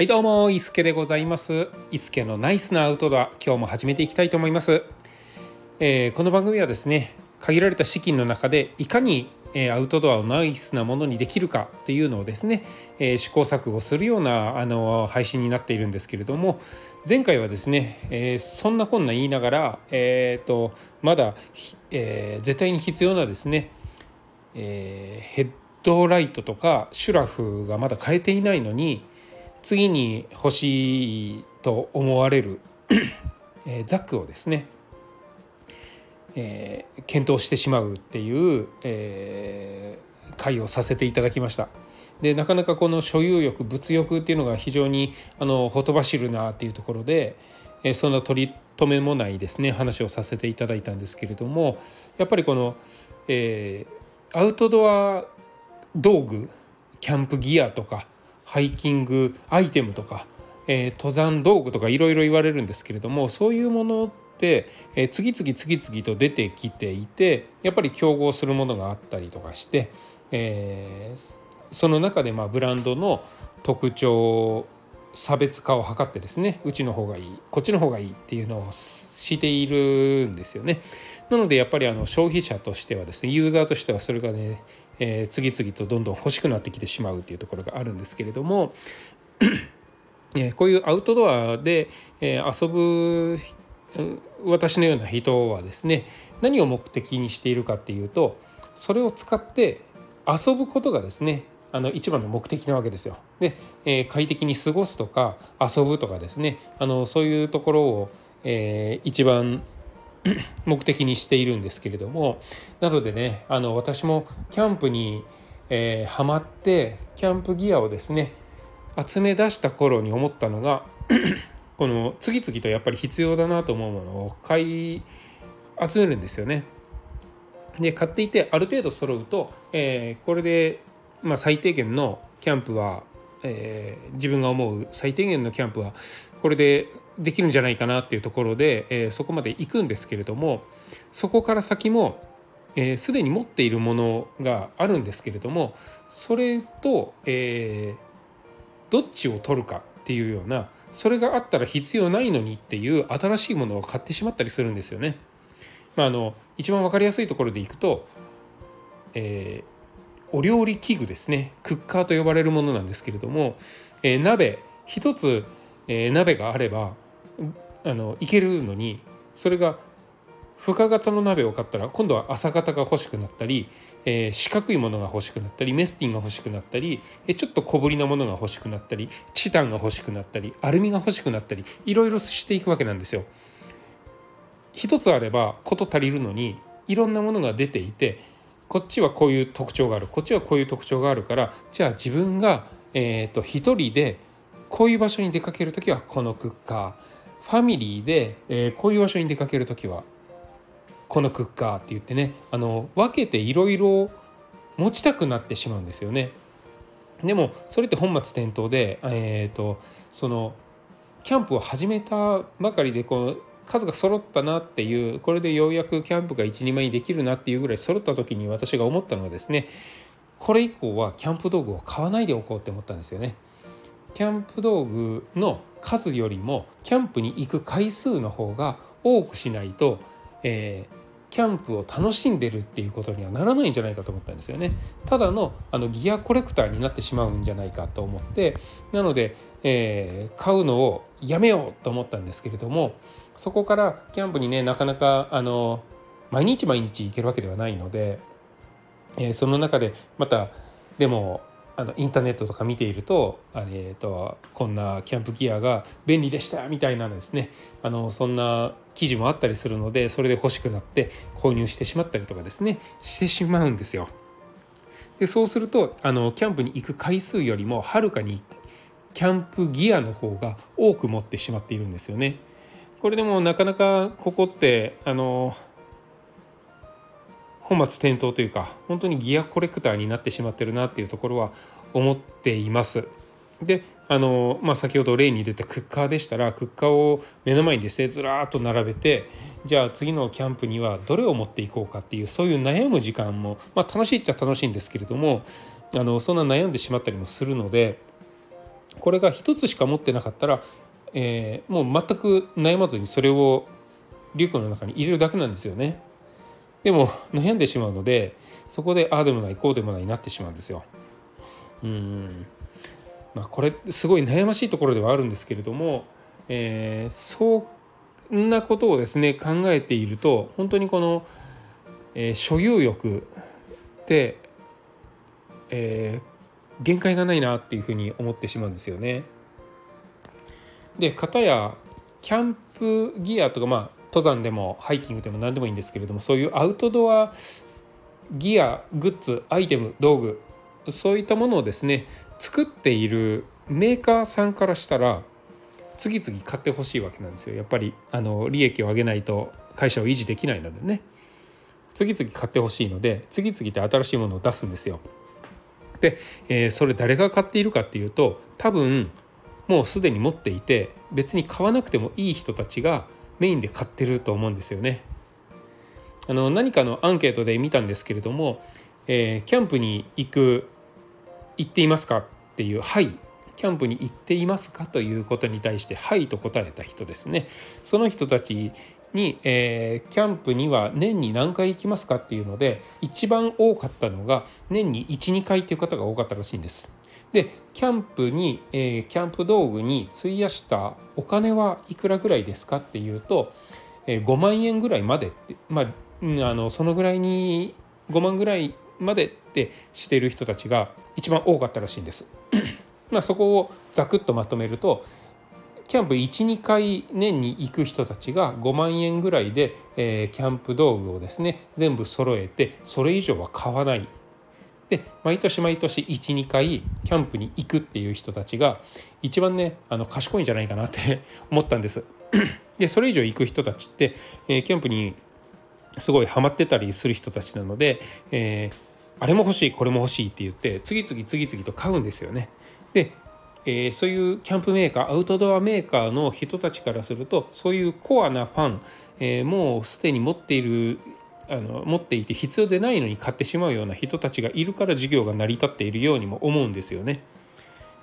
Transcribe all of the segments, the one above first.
はいどうも伊助でございます。伊助のナイスなアウトドア今日も始めていきたいと思います、えー、この番組はですね限られた資金の中でいかにアウトドアをナイスなものにできるかっていうのをですね、えー、試行錯誤するようなあの配信になっているんですけれども前回はですね、えー、そんなこんな言いながら、えーと、まだ、えー、絶対に必要なですね、えヘッドライトとかシュラフがまだ変えていないのに次に欲しいと思われる えザックをですね、えー、検討してしまうっていう、えー、会をさせていただきました。でなかなかこの所有欲物欲っていうのが非常にあのほとばしるなっていうところで、えー、そんな取り留めもないですね話をさせていただいたんですけれどもやっぱりこの、えー、アウトドア道具キャンプギアとかハイキングアイテムとか、えー、登山道具とかいろいろ言われるんですけれどもそういうものって、え、次々次々と出てきていてやっぱり競合するものがあったりとかして、えー、その中でまブランドの特徴差別化を図ってですねうちの方がいいこっちの方がいいっていうのをしているんですよね。なのでやっぱりあの消費者としてはですねユーザーとしてはそれがねえー、次々とどんどん欲しくなってきてしまうっていうところがあるんですけれども えこういうアウトドアで、え遊ぶ私のような人はですね何を目的にしているかっていうとそれを使って遊ぶことがですねあの一番の目的なわけですよ。で、えー、快適に過ごすとか遊ぶとかですねあのそういうところを、えー、一番 目的にしているんですけれどもなのでねあの私もキャンプに、えー、ハマってキャンプギアをですね集め出した頃に思ったのが この次々とやっぱり必要だなと思うものを買い集めるんですよね。で買っていてある程度揃うと、えー、これで、まあ、最低限のキャンプは、えー、自分が思う最低限のキャンプはこれでできるんじゃないかなっていうところで、えー、そこまで行くんですけれどもそこから先もすで、えー、に持っているものがあるんですけれどもそれと、えー、どっちを取るかっていうようなそれがあったら必要ないのにっていう新しいものを買ってしまったりするんですよね。まあ、あの一番分かりやすいところでいくと、えー、お料理器具ですねクッカーと呼ばれるものなんですけれども、えー、鍋一つ、えー、鍋があればあのいけるのにそれが深型の鍋を買ったら今度は朝型が欲しくなったり、えー、四角いものが欲しくなったりメスティンが欲しくなったり、えちょっと小ぶりなものが欲しくなったりチタンが欲しくなったりアルミが欲しくなったりいろいろしていくわけなんですよ。一つあれば事足りるのにいろんなものが出ていてこっちはこういう特徴があるこっちはこういう特徴があるからじゃあ自分が、えーと、と一人でこういう場所に出かける時はこのクッカーファミリーで、え、こういう場所に出かける時はこのクッカーって言ってねあの分けていろいろ持ちたくなってしまうんですよね。でもそれって本末転倒で、えーと、そのキャンプを始めたばかりでこう数が揃ったなっていうこれでようやくキャンプが12枚できるなっていうぐらい揃った時に私が思ったのはですねこれ以降はキャンプ道具を買わないでおこうって思ったんですよね。キャンプ道具の数よりもキャンプに行く回数の方が多くしないと、えー、キャンプを楽しんでるっていうことにはならないんじゃないかと思ったんですよね。ただのあのギアコレクターになってしまうんじゃないかと思ってなので、えー、買うのをやめようと思ったんですけれどもそこからキャンプにねなかなかあの毎日毎日行けるわけではないので、えー、その中でまたでもあのインターネットとか見ていると,、えーと、こんなキャンプギアが便利でしたみたいなですねあのそんな記事もあったりするのでそれで欲しくなって購入してしまったりとかですねしてしまうんですよ。でそうするとあのキャンプに行く回数よりもはるかにキャンプギアの方が多く持ってしまっているんですよね。これでもなかなかここってあの本末転倒というか本当にギアコレクターになってしまってるなっていうところは思っています。であの、まあ、先ほど例に出たクッカーでしたらクッカーを目の前にですねずらーっと並べてじゃあ次のキャンプにはどれを持っていこうかっていうそういう悩む時間も、まあ、楽しいっちゃ楽しいんですけれどもあのそんな悩んでしまったりもするのでこれが1つしか持ってなかったら、えー、もう全く悩まずにそれをリュックの中に入れるだけなんですよね。でも悩んでしまうのでそこでああでもないこうでもないになってしまうんですよ。うんまあ、これすごい悩ましいところではあるんですけれども、えー、そんなことをですね考えていると本当にこの、えー、所有欲で、えー、限界がないなっていうふうに思ってしまうんですよね。で片やキャンプギアとかまあ登山でもハイキングでも何でもいいんですけれどもそういうアウトドアギアグッズアイテム道具そういったものをですね作っているメーカーさんからしたら次々買ってほしいわけなんですよ。やっぱりあの利益を上げないと会社を維持できないのでね。次々買ってほしいので次々と新しいものを出すんですよ。で、えー、それ誰が買っているかっていうと多分もうすでに持っていて別に買わなくてもいい人たちがメインで買ってると思うんですよね。あの何かのアンケートで見たんですけれども、えー、キャンプに行く行っていますかっていう「はい」キャンプに行っていますかということに対して「はい」と答えた人ですね。その人たちに、えー、キャンプには年に何回行きますかっていうので一番多かったのが年に12回っていう方が多かったらしいんです。でキャンプに、えー、キャンプ道具に費やしたお金はいくらぐらいですかっていうと、えー、5万円ぐらいまでってまあうんあのそのぐらいに5万ぐらいまでってしてる人たちが一番多かったらしいんです。まあそこをざくっとまとめるとキャンプ12回年に行く人たちが5万円ぐらいで、えー、キャンプ道具をですね全部揃えてそれ以上は買わないで毎年毎年12回キャンプに行くっていう人たちが一番ねあの賢いんじゃないかなって 思ったんです。でそれ以上行く人たちって、えー、キャンプにすごいハマってたりする人たちなので、えーあれも欲しいこれも欲しいって言って次々次々と買うんですよね。で、えー、そういうキャンプメーカーアウトドアメーカーの人たちからするとそういうコアなファン、えー、もうすでに持っているあの持っていて必要でないのに買ってしまうような人たちがいるから事業が成り立っているようにも思うんですよね。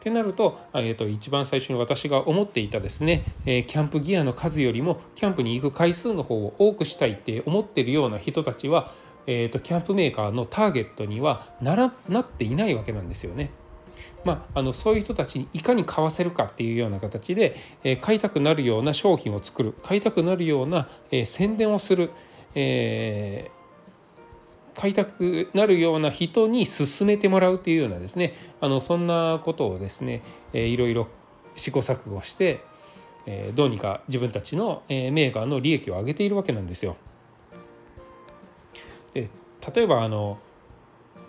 ってなると,、えーと、一番最初に私が思っていたですね、えー、キャンプギアの数よりもキャンプに行く回数の方を多くしたいって思ってるような人たちはえーと、キャンプメーカーのターゲットにはならなっていないわけなんですよね。まあ、あのそういう人たちにいかに買わせるかっていうような形で、えー、買いたくなるような商品を作る買いたくなるような、えー、宣伝をする、えー、買いたくなるような人に勧めてもらうっていうようなですねあのそんなことをですね、えー、いろいろ試行錯誤して、えー、どうにか自分たちの、えー、メーカーの利益を上げているわけなんですよ。で例えばあの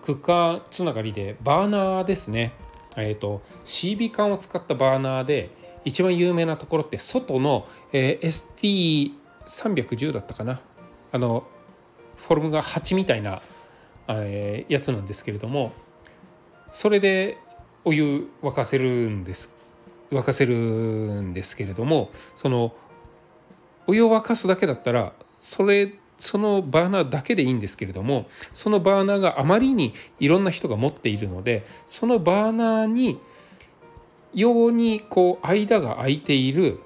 クッカーつながりでバーナーですね、えーと、CB 缶を使ったバーナーで一番有名なところって外の、えー、ST310 だったかなあのフォルムが8みたいな、えー、やつなんですけれどもそれでお湯沸かせるんです沸かせるんですけれどもそのお湯を沸かすだけだったらそれそのバーナーだけでいいんですけれどもそのバーナーがあまりにいろんな人が持っているのでそのバーナーに用にこう間が空いている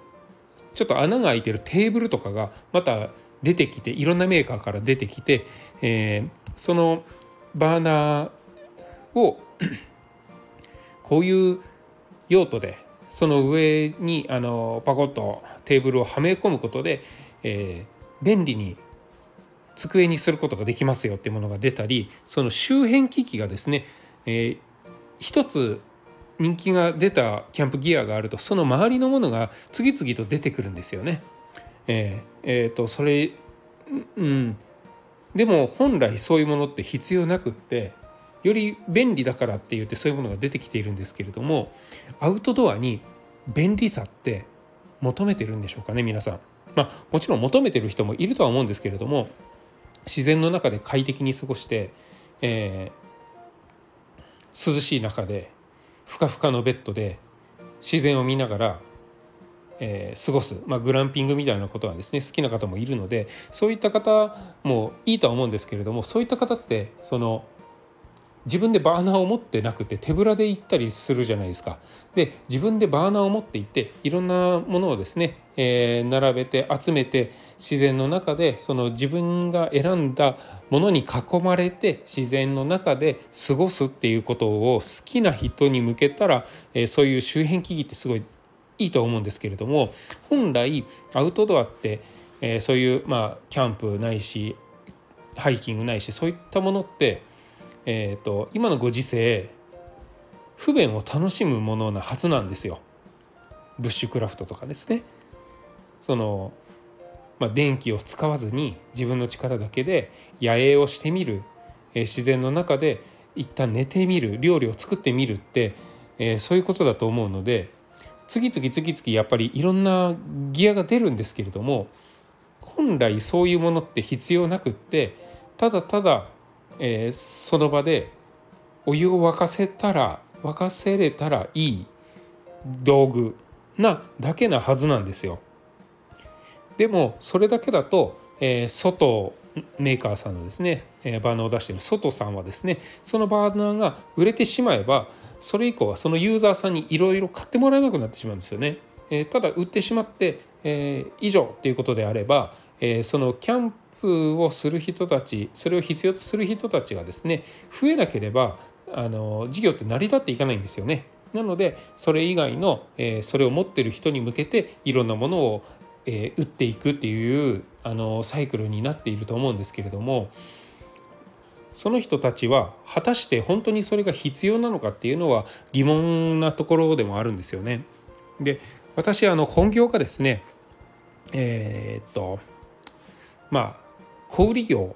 ちょっと穴が開いてるテーブルとかがまた出てきていろんなメーカーから出てきて、えー、そのバーナーを こういう用途でその上にあのパコッとテーブルをはめ込むことで、えー、便利に机にすることができますよっていうものが出たりその周辺機器がですね、えー、一つ人気が出たキャンプギアがあるとその周りのものが次々と出てくるんですよね。えー、えー、とそれうんでも本来そういうものって必要なくってより便利だからって言ってそういうものが出てきているんですけれどもアウトドアに便利さって求めてるんでしょうかね皆さん。まあもちろん求めてる人もいるとは思うんですけれども自然の中で快適に過ごして、えー、涼しい中でふかふかのベッドで自然を見ながら、えー、過ごす、まあ、グランピングみたいなことはですね好きな方もいるのでそういった方もいいとは思うんですけれどもそういった方ってその自分でバーナーを持ってなくて手ぶらで行ったりするじゃないですか。で自分でバーナーを持って行っていろんなものをですね、えー、並べて集めて自然の中でその自分が選んだものに囲まれて自然の中で過ごすっていうことを好きな人に向けたら、えー、そういう周辺機器ってすごいいいと思うんですけれども本来アウトドアって、えー、そういうまあキャンプないしハイキングないしそういったものってえーと、今のご時世不便を楽しむものなはずなんですよ。ブッシュクラフトとかですね。そのまあ、電気を使わずに自分の力だけで野営をしてみる、えー、自然の中で一旦寝てみる料理を作ってみるって、えー、そういうことだと思うので次々次々やっぱりいろんなギアが出るんですけれども本来そういうものって必要なくってただただえー、その場でお湯を沸かせたら沸かせれたらいい道具なだけなはずなんですよ。でもそれだけだと、えー、外メーカーさんのですね、えー、バーナーを出している外さんはですねそのバーナーが売れてしまえばそれ以降はそのユーザーさんにいろいろ買ってもらえなくなってしまうんですよね。えー、ただ売ってしまって、えー、以上っていうことであれば、えー、そのキャンプをする人たちそれを必要とする人たちがですね増えなければあの事業って成り立っていかないんですよね。なのでそれ以外の、えー、それを持ってる人に向けていろんなものを、えー、売っていくっていうあのサイクルになっていると思うんですけれどもその人たちは果たして本当にそれが必要なのかっていうのは疑問なところでもあるんですよね。で私あの本業がですねえー、っとまあ小売業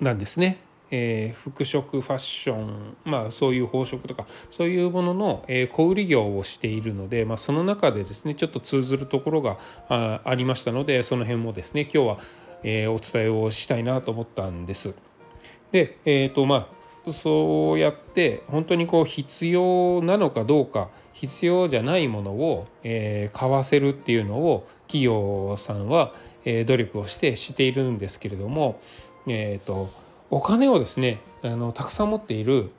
なんですね。えー、服飾ファッション、まあ、そういう宝飾とかそういうものの、えー、小売業をしているので、まあ、その中でですねちょっと通ずるところがあありましたのでその辺もですね今日は、えー、お伝えをしたいなと思ったんです。で、えーとまあ、そうやって本当にこう必要なのかどうか必要じゃないものを、え買わせるっていうのを企業さんは、え努力をしてしているんですけれども、えーと、お金をですねあのたくさん持っている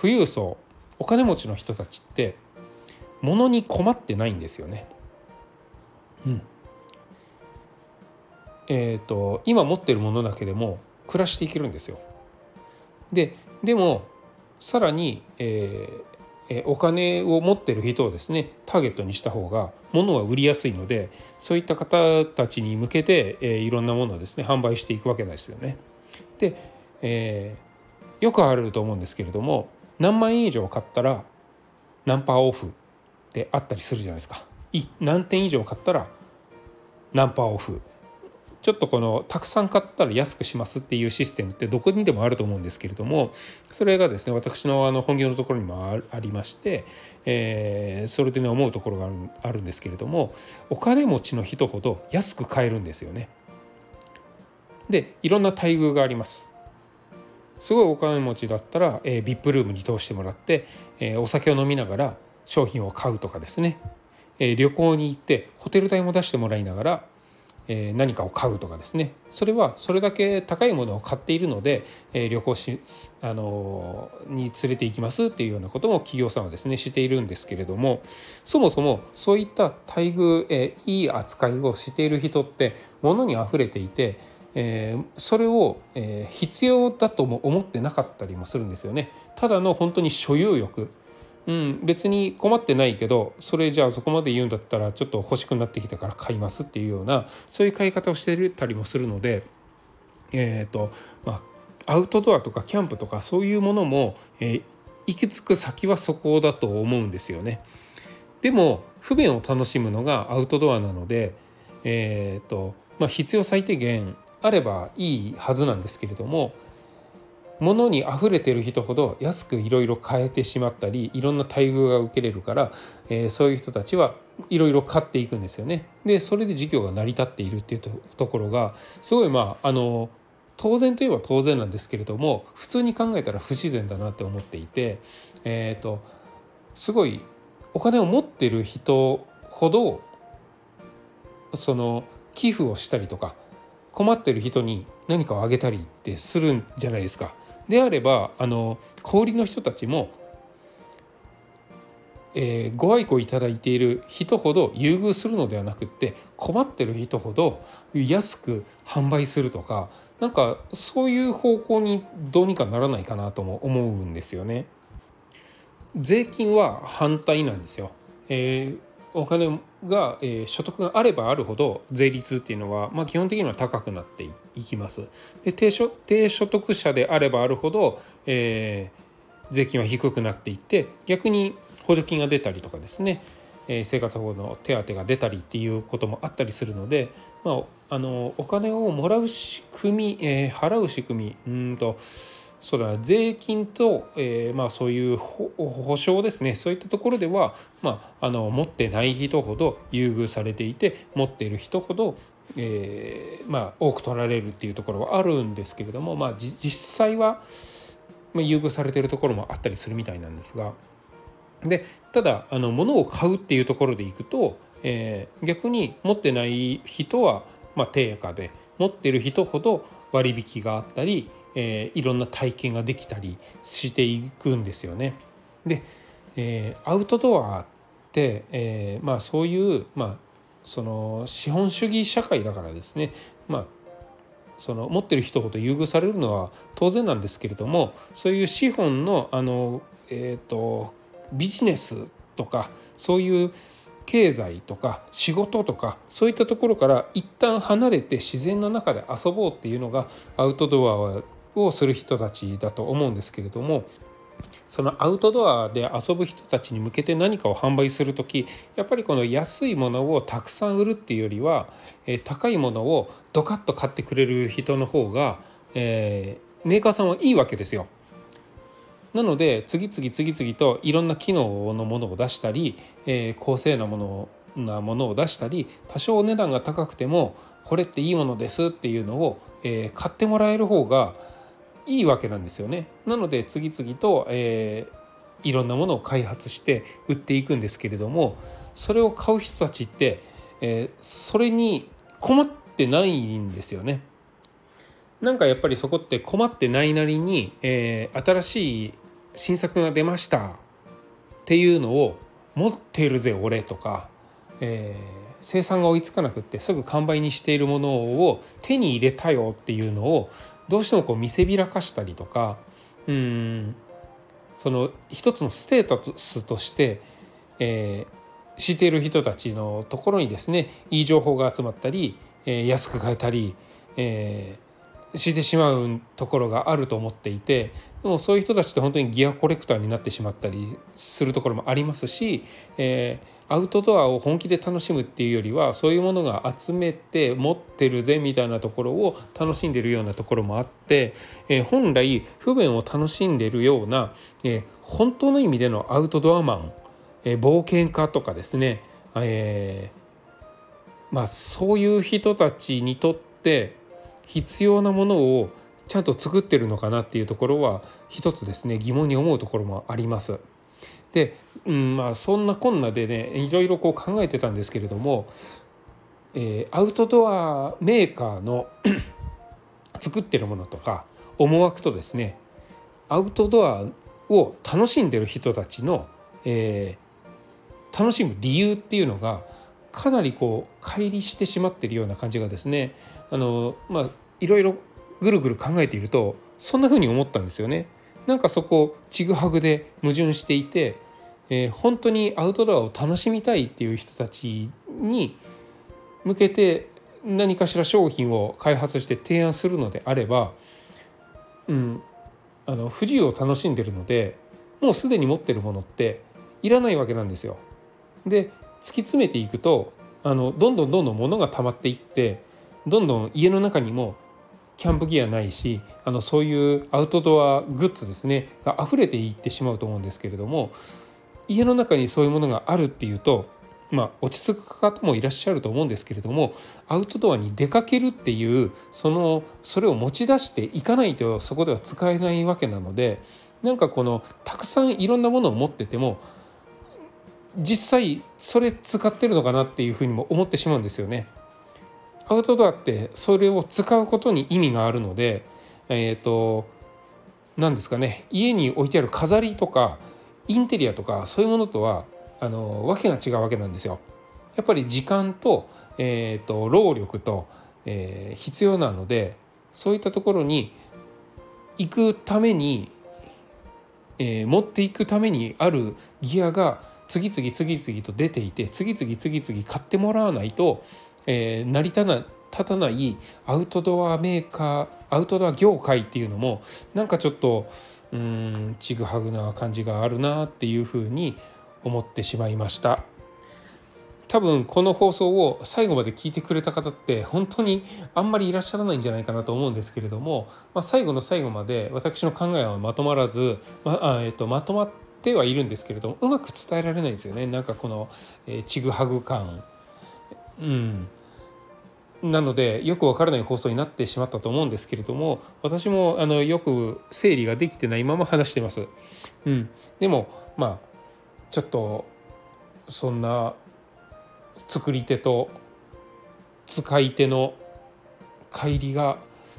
富裕層お金持ちの人たちって物に困ってないんですよね。うんえーと、今持ってるものだけでも暮らしていけるんですよ。ででもさらに、えー、お金を持ってる人をですねターゲットにした方が物は売りやすいのでそういった方たちに向けて、えいろんなものをですね販売していくわけですよね。で、えー、よくあると思うんですけれども何万円以上買ったら何パーオフであったりするじゃないですか。何点以上買ったら何パーオフちょっとこのたくさん買ったら安くしますっていうシステムってどこにでもあると思うんですけれどもそれがですね私のあの本業のところにもありまして、えー、それでね思うところがあるんですけれどもお金持ちの人ほど安く買えるんですよね。でいろんな待遇があります。すごいお金持ちだったら、えー、VIP ルームに通してもらって、えー、お酒を飲みながら商品を買うとかですね、えー、旅行に行ってホテル代も出してもらいながらえ何かを買うとかですねそれはそれだけ高いものを買っているので、え旅行しあのに連れて行きますっていうようなことも企業さんはですねしているんですけれどもそもそもそういった待遇、えいい扱いをしている人って物にあふれていてえー、それを、えー、必要だとも思ってなかったりもするんですよね。ただの本当に所有欲うん、別に困ってないけどそれじゃあそこまで言うんだったらちょっと欲しくなってきたから買いますっていうようなそういう買い方をしてたりもするのでえっ、ー、とまあアウトドアとかキャンプとかそういうものも、えー、行き着く先はそこだと思うんですよね。でも不便を楽しむのがアウトドアなので、えーとまあ、必要最低限あればいいはずなんですけれども物に溢れてる人ほど安くいろいろ買えてしまったりいろんな待遇が受けれるから、えー、そういう人たちはいろいろ買っていくんですよね。でそれで事業が成り立っているっていうところがすごいまああの当然といえば当然なんですけれども普通に考えたら不自然だなって思っていて、えーと、すごいお金を持ってる人ほどその寄付をしたりとか困ってる人に何かをあげたりってするんじゃないですか。であればあの小売りの人たちもえー、ご愛顧いただいている人ほど優遇するのではなくって困ってる人ほど安く販売するとかなんかそういう方向にどうにかならないかなとも思うんですよね。税金は反対なんですよ。えーお金が、えー、所得があればあるほど税率っていうのは、まあ、基本的には高くなっていきます。で低所低所得者であればあるほど、えー、税金は低くなっていって逆に補助金が出たりとかですね、え生活保護の手当が出たりっていうこともあったりするので、まあ、あのお金をもらう仕組み、えー、払う仕組みうんとそれは税金と、えー、まあ、そういう保証ですねそういったところでは、まあ、あの持ってない人ほど優遇されていて持っている人ほど、えー、まあ、多く取られるっていうところはあるんですけれども、まあ、実際は、ま優遇されてるところもあったりするみたいなんですが。でただあの物を買うっていうところでいくと、えー、逆に持ってない人は、まあ、定価で持ってる人ほど割引があったり、えー、いろんな体験ができたりしていくんですよね。で、えー、アウトドアって、えー、まあそういう、まあ、その資本主義社会だからですね、まあ、その持ってる人ほど優遇されるのは当然なんですけれどもそういう資本のあの、えーとビジネスとかそういう経済とか仕事とかそういったところから一旦離れて自然の中で遊ぼうっていうのがアウトドアをする人たちだと思うんですけれどもそのアウトドアで遊ぶ人たちに向けて何かを販売する時やっぱりこの安いものをたくさん売るっていうよりは、え高いものをドカッと買ってくれる人の方が、えー、メーカーさんはいいわけですよ。なので次々次々といろんな機能のものを出したり、えー、高性なものなものを出したり多少お値段が高くてもこれっていいものですっていうのを、えー、買ってもらえる方がいいわけなんですよね。なので次々と、えー、いろんなものを開発して売っていくんですけれどもそれを買う人たちって、えー、それに困ってないんですよね。なんかやっぱりそこって困ってないなりに、えー、新しい新作が出ましたっていうのを持ってるぜ俺とか、えー、生産が追いつかなくってすぐ完売にしているものを手に入れたよっていうのをどうしてもこう見せびらかしたりとかうんその一つのステータスとして、えー、知っている人たちのところにですねいい情報が集まったり、えー、安く買えたり、えー、してしまうところがあると思っていてでもそういう人たちって本当にギアコレクターになってしまったりするところもありますし、えー、アウトドアを本気で楽しむっていうよりはそういうものが集めて持ってるぜみたいなところを楽しんでるようなところもあって、えー、本来不便を楽しんでるような、えー、本当の意味でのアウトドアマン、え冒険家とかですね、えまあ、そういう人たちにとって必要なものをちゃんと作ってるのかなっていうところは一つですね疑問に思うところもあります。で、うんまあ、そんなこんなでねいろいろこう考えてたんですけれども、えー、アウトドアメーカーの 作ってるものとか思惑とですねアウトドアを楽しんでる人たちの、えー、楽しむ理由っていうのがかなりこう乖離してしまってるような感じがですねあのまあいろいろぐるぐる考えているとそんな風に思ったんですよね。なんかそこちぐはぐで矛盾していて、えー、本当にアウトドアを楽しみたいっていう人たちに向けて何かしら商品を開発して提案するのであれば、うん、あの不自由を楽しんでるのでもうすでに持ってるものっていらないわけなんですよ。で突き詰めていくとあのどんどんどんどん物が溜まっていってどんどん家の中にもキャンプギアないしあのそういうアウトドアグッズですねが溢れていってしまうと思うんですけれども家の中にそういうものがあるっていうとまあ、落ち着く方もいらっしゃると思うんですけれどもアウトドアに出かけるっていうそのそれを持ち出していかないとそこでは使えないわけなのでなんかこのたくさんいろんなものを持ってても実際それ使ってるのかなっていうふうにも思ってしまうんですよね。アウトドアってそれを使うことに意味があるので、えーと、何ですかね家に置いてある飾りとかインテリアとかそういうものとはあのわけが違うわけなんですよ。やっぱり時間と,、えーと、労力と、えー、必要なのでそういったところに行くために、えー、持っていくためにあるギアが次々次々と出ていて次々次々買ってもらわないと、えー、成り立たない立たないアウトドアメーカーアウトドア業界っていうのもなんかちょっとうんちぐはぐな感じがあるなっていうふうに思ってしまいました多分この放送を最後まで聞いてくれた方って本当にあんまりいらっしゃらないんじゃないかなと思うんですけれども、まあ、最後の最後まで私の考えはまとまらず、まあえー、とまとまってはいるんですけれどもうまく伝えられないんですよねなんかこの、えー、ちぐはぐ感。うんなのでよくわからない放送になってしまったと思うんですけれども私もあのよく整理ができてないまま話してます。うん、でもまあちょっとそんな作り手と使い手の乖離が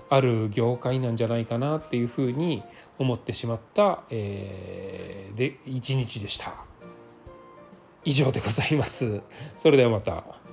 ある業界なんじゃないかなっていうふうに思ってしまった、えー、で一日でした。以上でございます。それではまた。